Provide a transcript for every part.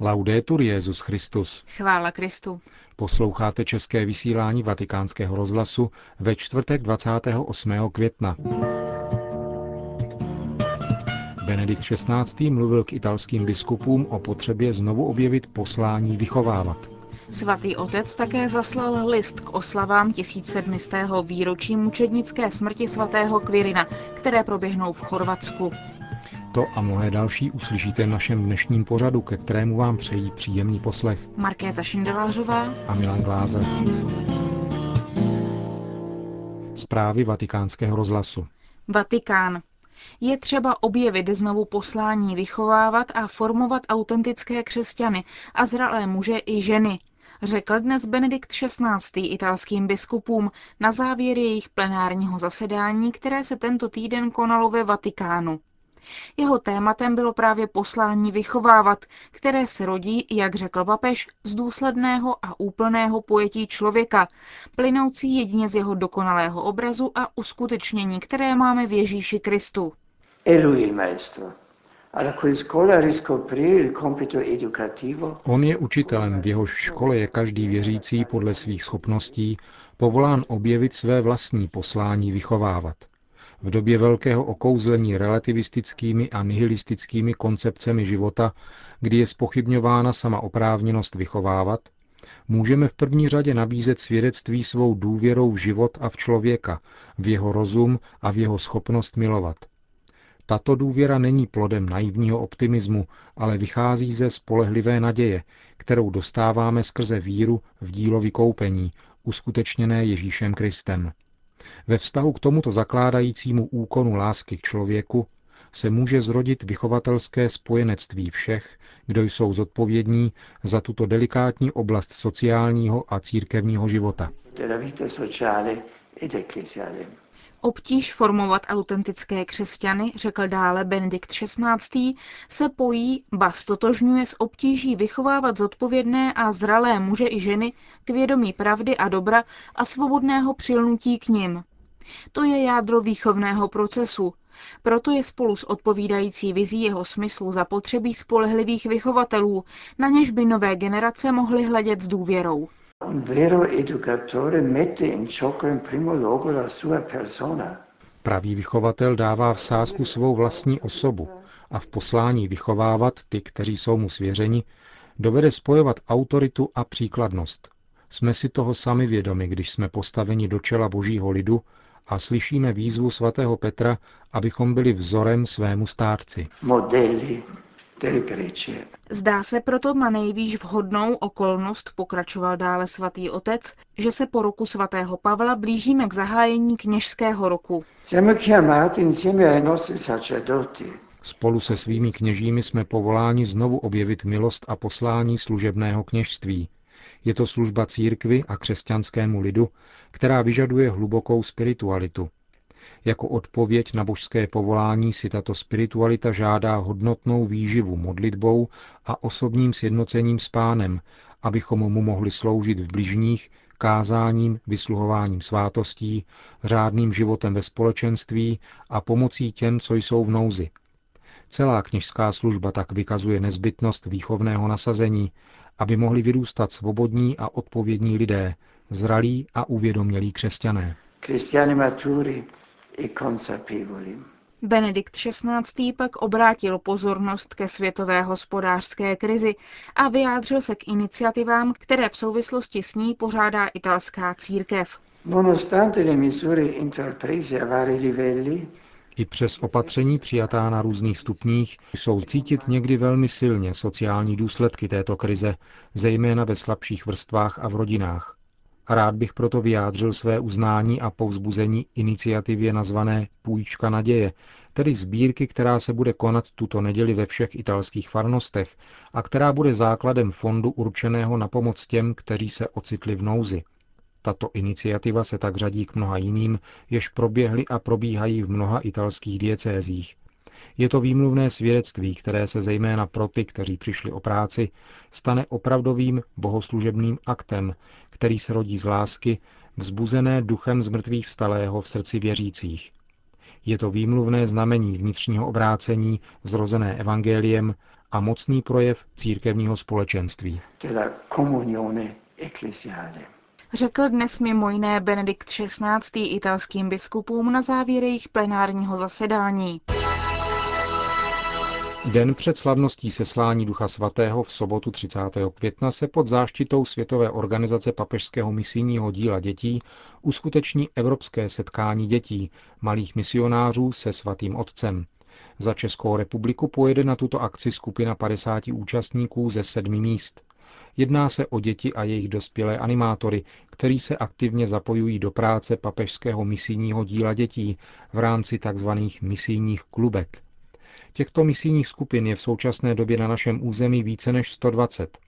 Laudetur Jezus Christus. Chvála Kristu. Posloucháte české vysílání Vatikánského rozhlasu ve čtvrtek 28. května. Benedikt XVI. mluvil k italským biskupům o potřebě znovu objevit poslání vychovávat. Svatý otec také zaslal list k oslavám 1700. výročí mučednické smrti svatého Quirina, které proběhnou v Chorvatsku. To a mnohé další uslyšíte v našem dnešním pořadu, ke kterému vám přejí příjemný poslech. Markéta Šindelářová a Milan Glázer. Zprávy vatikánského rozhlasu. Vatikán. Je třeba objevit znovu poslání vychovávat a formovat autentické křesťany a zralé muže i ženy, řekl dnes Benedikt XVI. italským biskupům na závěr jejich plenárního zasedání, které se tento týden konalo ve Vatikánu. Jeho tématem bylo právě poslání vychovávat, které se rodí, jak řekl papež, z důsledného a úplného pojetí člověka, plynoucí jedině z jeho dokonalého obrazu a uskutečnění, které máme v Ježíši Kristu. On je učitelem, v jehož škole je každý věřící podle svých schopností povolán objevit své vlastní poslání vychovávat. V době velkého okouzlení relativistickými a nihilistickými koncepcemi života, kdy je spochybňována sama oprávněnost vychovávat, můžeme v první řadě nabízet svědectví svou důvěrou v život a v člověka, v jeho rozum a v jeho schopnost milovat. Tato důvěra není plodem naivního optimismu, ale vychází ze spolehlivé naděje, kterou dostáváme skrze víru v dílo vykoupení, uskutečněné Ježíšem Kristem. Ve vztahu k tomuto zakládajícímu úkonu lásky k člověku se může zrodit vychovatelské spojenectví všech, kdo jsou zodpovědní za tuto delikátní oblast sociálního a církevního života. Obtíž formovat autentické křesťany, řekl dále Benedikt XVI., se pojí, ba stotožňuje s obtíží vychovávat zodpovědné a zralé muže i ženy k vědomí pravdy a dobra a svobodného přilnutí k nim. To je jádro výchovného procesu. Proto je spolu s odpovídající vizí jeho smyslu zapotřebí spolehlivých vychovatelů, na něž by nové generace mohly hledět s důvěrou. Un vero educatore mette in gioco in primo luogo la sua persona. Pravý vychovatel dává v sázku svou vlastní osobu a v poslání vychovávat ty, kteří jsou mu svěřeni, dovede spojovat autoritu a příkladnost. Jsme si toho sami vědomi, když jsme postaveni do čela božího lidu a slyšíme výzvu svatého Petra, abychom byli vzorem svému stárci. Modeli Zdá se proto na nejvýš vhodnou okolnost, pokračoval dále svatý otec, že se po roku svatého Pavla blížíme k zahájení kněžského roku. Spolu se svými kněžími jsme povoláni znovu objevit milost a poslání služebného kněžství. Je to služba církvy a křesťanskému lidu, která vyžaduje hlubokou spiritualitu, jako odpověď na božské povolání si tato spiritualita žádá hodnotnou výživu modlitbou a osobním sjednocením s pánem, abychom mu mohli sloužit v bližních, kázáním, vysluhováním svátostí, řádným životem ve společenství a pomocí těm, co jsou v nouzi. Celá kněžská služba tak vykazuje nezbytnost výchovného nasazení, aby mohli vyrůstat svobodní a odpovědní lidé, zralí a uvědomělí křesťané. Benedikt XVI. pak obrátil pozornost ke světové hospodářské krizi a vyjádřil se k iniciativám, které v souvislosti s ní pořádá italská církev. I přes opatření přijatá na různých stupních jsou cítit někdy velmi silně sociální důsledky této krize, zejména ve slabších vrstvách a v rodinách. Rád bych proto vyjádřil své uznání a povzbuzení iniciativě nazvané Půjčka naděje, tedy sbírky, která se bude konat tuto neděli ve všech italských farnostech a která bude základem fondu určeného na pomoc těm, kteří se ocitli v nouzi. Tato iniciativa se tak řadí k mnoha jiným, jež proběhly a probíhají v mnoha italských diecézích. Je to výmluvné svědectví, které se zejména pro ty, kteří přišli o práci, stane opravdovým bohoslužebným aktem, který se rodí z lásky, vzbuzené duchem zmrtvých vstalého v srdci věřících. Je to výmluvné znamení vnitřního obrácení, zrozené evangeliem a mocný projev církevního společenství. Řekl dnes mimo jiné Benedikt XVI. italským biskupům na závěr jejich plenárního zasedání. Den před slavností seslání Ducha Svatého v sobotu 30. května se pod záštitou Světové organizace papežského misijního díla dětí uskuteční Evropské setkání dětí, malých misionářů se svatým otcem. Za Českou republiku pojede na tuto akci skupina 50 účastníků ze sedmi míst. Jedná se o děti a jejich dospělé animátory, kteří se aktivně zapojují do práce papežského misijního díla dětí v rámci tzv. misijních klubek. Těchto misijních skupin je v současné době na našem území více než 120.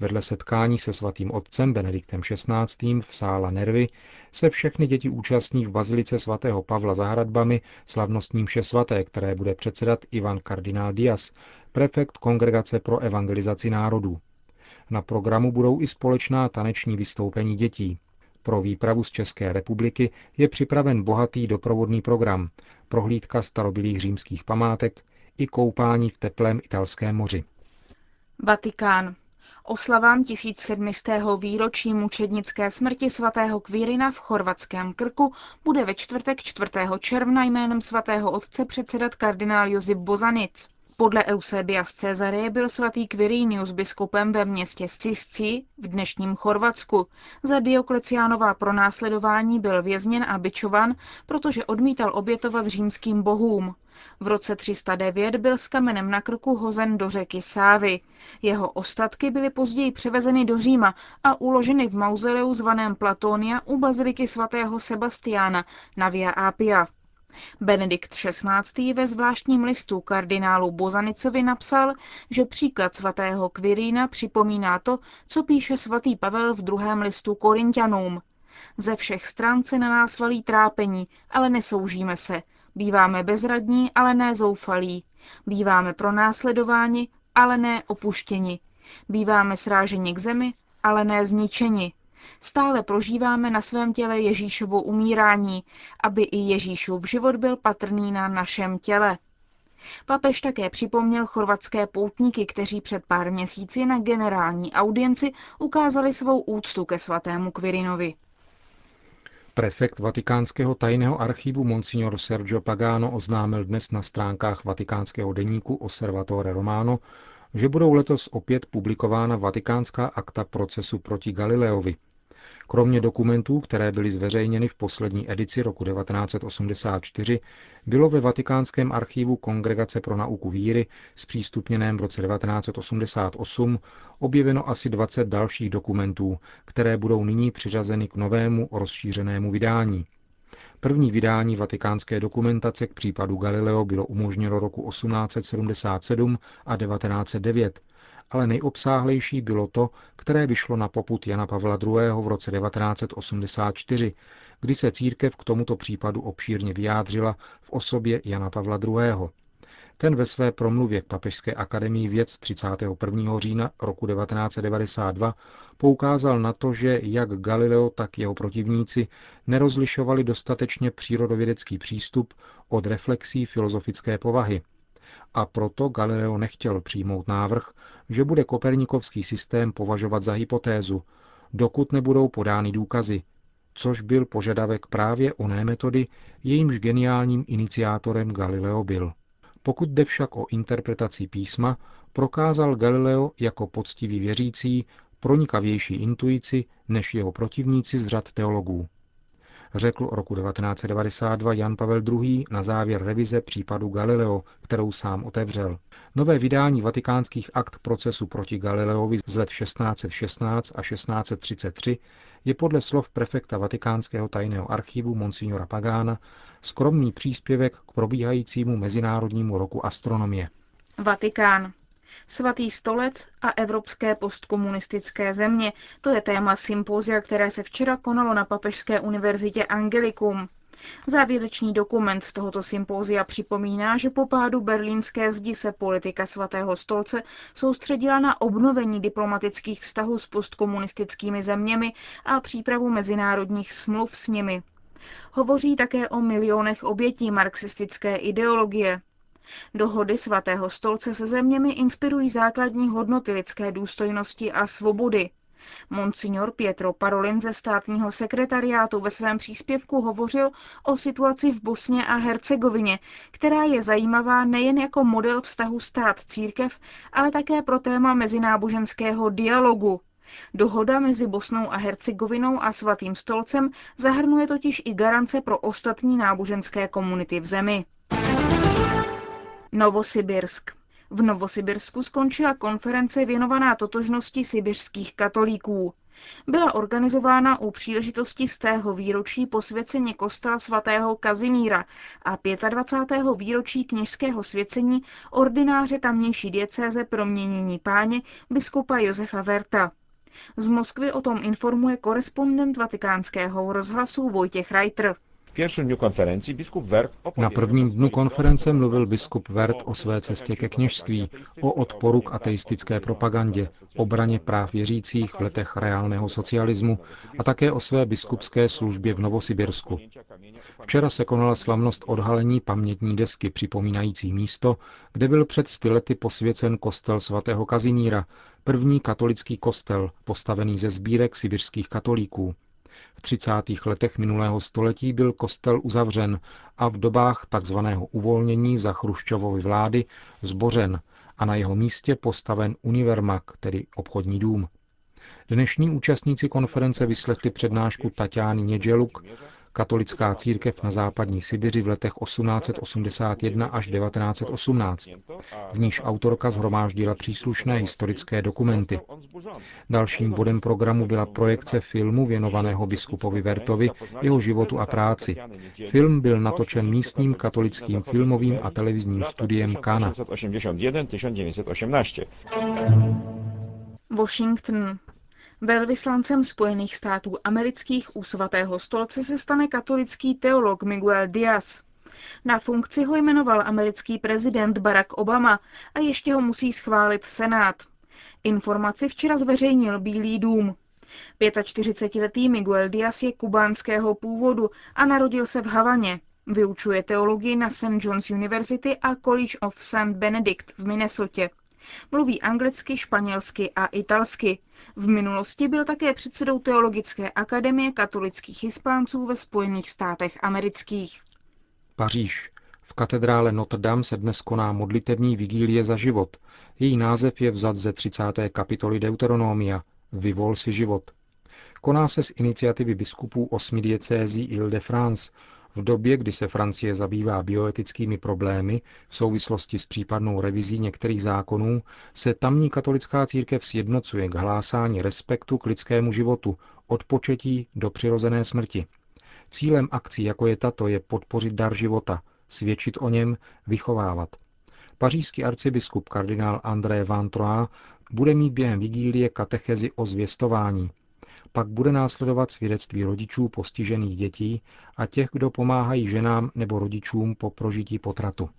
Vedle setkání se svatým otcem Benediktem XVI. v sála Nervy se všechny děti účastní v bazilice svatého Pavla za hradbami slavnostním mše svaté, které bude předsedat Ivan kardinál Dias, prefekt Kongregace pro evangelizaci národů. Na programu budou i společná taneční vystoupení dětí. Pro výpravu z České republiky je připraven bohatý doprovodný program, prohlídka starobilých římských památek, i koupání v teplém italském moři. Vatikán. Oslavám 1700. výročí mučednické smrti svatého Kvírina v chorvatském Krku bude ve čtvrtek 4. června jménem svatého otce předsedat kardinál Josip Bozanic. Podle Eusebia z Cezareje byl svatý Quirinius biskupem ve městě Sisci v dnešním Chorvatsku. Za Diokleciánová pronásledování byl vězněn a byčovan, protože odmítal obětovat římským bohům. V roce 309 byl s kamenem na krku hozen do řeky Sávy. Jeho ostatky byly později převezeny do Říma a uloženy v mauzoleu zvaném Platónia u baziliky svatého Sebastiána na Via Appia. Benedikt XVI. ve zvláštním listu kardinálu Bozanicovi napsal, že příklad svatého Quirína připomíná to, co píše svatý Pavel v druhém listu Korintianům. Ze všech stran se na nás valí trápení, ale nesoužíme se. Býváme bezradní, ale ne zoufalí. Býváme pronásledováni, ale ne opuštěni. Býváme sráženi k zemi, ale ne zničeni. Stále prožíváme na svém těle Ježíšovo umírání, aby i Ježíšův život byl patrný na našem těle. Papež také připomněl chorvatské poutníky, kteří před pár měsíci na generální audienci ukázali svou úctu ke svatému Quirinovi. Prefekt vatikánského tajného archivu Monsignor Sergio Pagano oznámil dnes na stránkách vatikánského deníku Osservatore Romano, že budou letos opět publikována vatikánská akta procesu proti Galileovi, Kromě dokumentů, které byly zveřejněny v poslední edici roku 1984, bylo ve Vatikánském archivu Kongregace pro nauku víry, zpřístupněném v roce 1988, objeveno asi 20 dalších dokumentů, které budou nyní přiřazeny k novému rozšířenému vydání. První vydání vatikánské dokumentace k případu Galileo bylo umožněno roku 1877 a 1909 ale nejobsáhlejší bylo to, které vyšlo na poput Jana Pavla II. v roce 1984, kdy se církev k tomuto případu obšírně vyjádřila v osobě Jana Pavla II. Ten ve své promluvě k Papežské akademii věc 31. října roku 1992 poukázal na to, že jak Galileo, tak jeho protivníci nerozlišovali dostatečně přírodovědecký přístup od reflexí filozofické povahy – a proto Galileo nechtěl přijmout návrh, že bude kopernikovský systém považovat za hypotézu, dokud nebudou podány důkazy, což byl požadavek právě oné metody, jejímž geniálním iniciátorem Galileo byl. Pokud jde však o interpretaci písma, prokázal Galileo jako poctivý věřící pronikavější intuici než jeho protivníci z řad teologů řekl roku 1992 Jan Pavel II. na závěr revize případu Galileo, kterou sám otevřel. Nové vydání vatikánských akt procesu proti Galileovi z let 1616 a 1633 je podle slov prefekta vatikánského tajného archivu Monsignora Pagána skromný příspěvek k probíhajícímu Mezinárodnímu roku astronomie. Vatikán. Svatý stolec a evropské postkomunistické země. To je téma sympózia, které se včera konalo na Papežské univerzitě Angelikum. Závěrečný dokument z tohoto sympózia připomíná, že po pádu berlínské zdi se politika svatého stolce soustředila na obnovení diplomatických vztahů s postkomunistickými zeměmi a přípravu mezinárodních smluv s nimi. Hovoří také o milionech obětí marxistické ideologie. Dohody svatého stolce se zeměmi inspirují základní hodnoty lidské důstojnosti a svobody. Monsignor Pietro Parolin ze státního sekretariátu ve svém příspěvku hovořil o situaci v Bosně a Hercegovině, která je zajímavá nejen jako model vztahu stát-církev, ale také pro téma mezináboženského dialogu. Dohoda mezi Bosnou a Hercegovinou a Svatým stolcem zahrnuje totiž i garance pro ostatní náboženské komunity v zemi. Novosibirsk. V Novosibirsku skončila konference věnovaná totožnosti sibirských katolíků. Byla organizována u příležitosti z tého výročí posvěcení kostela svatého Kazimíra a 25. výročí kněžského svěcení ordináře tamnější diecéze proměnění páně biskupa Josefa Verta. Z Moskvy o tom informuje korespondent vatikánského rozhlasu Vojtěch Reiter. Na prvním dnu konference mluvil biskup Vert o své cestě ke kněžství, o odporu k ateistické propagandě, obraně práv věřících v letech reálného socialismu a také o své biskupské službě v Novosibirsku. Včera se konala slavnost odhalení pamětní desky připomínající místo, kde byl před sty lety posvěcen kostel svatého Kazimíra, první katolický kostel, postavený ze sbírek sibirských katolíků. V 30. letech minulého století byl kostel uzavřen a v dobách tzv. uvolnění za Chruščovovy vlády zbořen a na jeho místě postaven univermak, tedy obchodní dům. Dnešní účastníci konference vyslechli přednášku Tatiány Nědželuk, katolická církev na západní Sibiři v letech 1881 až 1918. V níž autorka zhromáždila příslušné historické dokumenty. Dalším bodem programu byla projekce filmu věnovaného biskupovi Vertovi, jeho životu a práci. Film byl natočen místním katolickým filmovým a televizním studiem Kana. Washington. Velvyslancem Spojených států amerických u svatého stolce se stane katolický teolog Miguel Díaz. Na funkci ho jmenoval americký prezident Barack Obama a ještě ho musí schválit Senát. Informaci včera zveřejnil Bílý dům. 45-letý Miguel Díaz je kubánského původu a narodil se v Havaně. Vyučuje teologii na St. John's University a College of St. Benedict v Minnesotě. Mluví anglicky, španělsky a italsky. V minulosti byl také předsedou Teologické akademie katolických hispánců ve Spojených státech amerických. Paříž. V katedrále Notre Dame se dnes koná modlitební vigílie za život. Její název je vzat ze 30. kapitoly Deuteronomia. Vyvol si život. Koná se z iniciativy biskupů osmi diecézí Ile-de-France v době, kdy se Francie zabývá bioetickými problémy v souvislosti s případnou revizí některých zákonů, se tamní katolická církev sjednocuje k hlásání respektu k lidskému životu, od početí do přirozené smrti. Cílem akcí, jako je tato, je podpořit dar života, svědčit o něm, vychovávat. Pařížský arcibiskup kardinál André Van Troyes bude mít během vigílie katechezi o zvěstování, pak bude následovat svědectví rodičů postižených dětí a těch, kdo pomáhají ženám nebo rodičům po prožití potratu.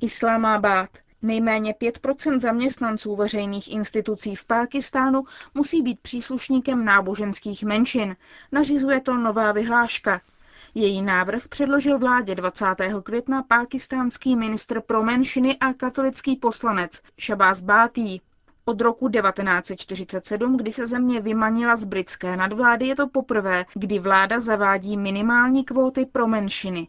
Islámábad. Nejméně 5% zaměstnanců veřejných institucí v Pákistánu musí být příslušníkem náboženských menšin. Nařizuje to nová vyhláška. Její návrh předložil vládě 20. května pákistánský ministr pro menšiny a katolický poslanec Shabazz Bátý. Od roku 1947, kdy se země vymanila z britské nadvlády, je to poprvé, kdy vláda zavádí minimální kvóty pro menšiny.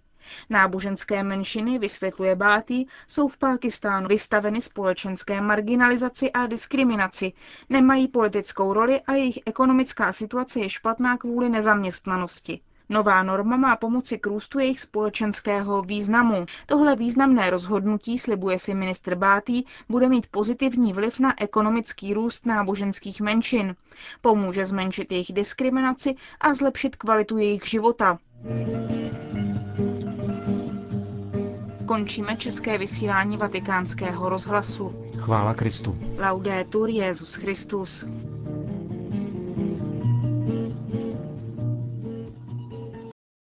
Náboženské menšiny, vysvětluje Báty, jsou v Pákistánu vystaveny společenské marginalizaci a diskriminaci, nemají politickou roli a jejich ekonomická situace je špatná kvůli nezaměstnanosti. Nová norma má pomoci k růstu jejich společenského významu. Tohle významné rozhodnutí, slibuje si ministr Bátý, bude mít pozitivní vliv na ekonomický růst náboženských menšin. Pomůže zmenšit jejich diskriminaci a zlepšit kvalitu jejich života. Končíme české vysílání vatikánského rozhlasu. Chvála Kristu. Laudetur Jezus Christus.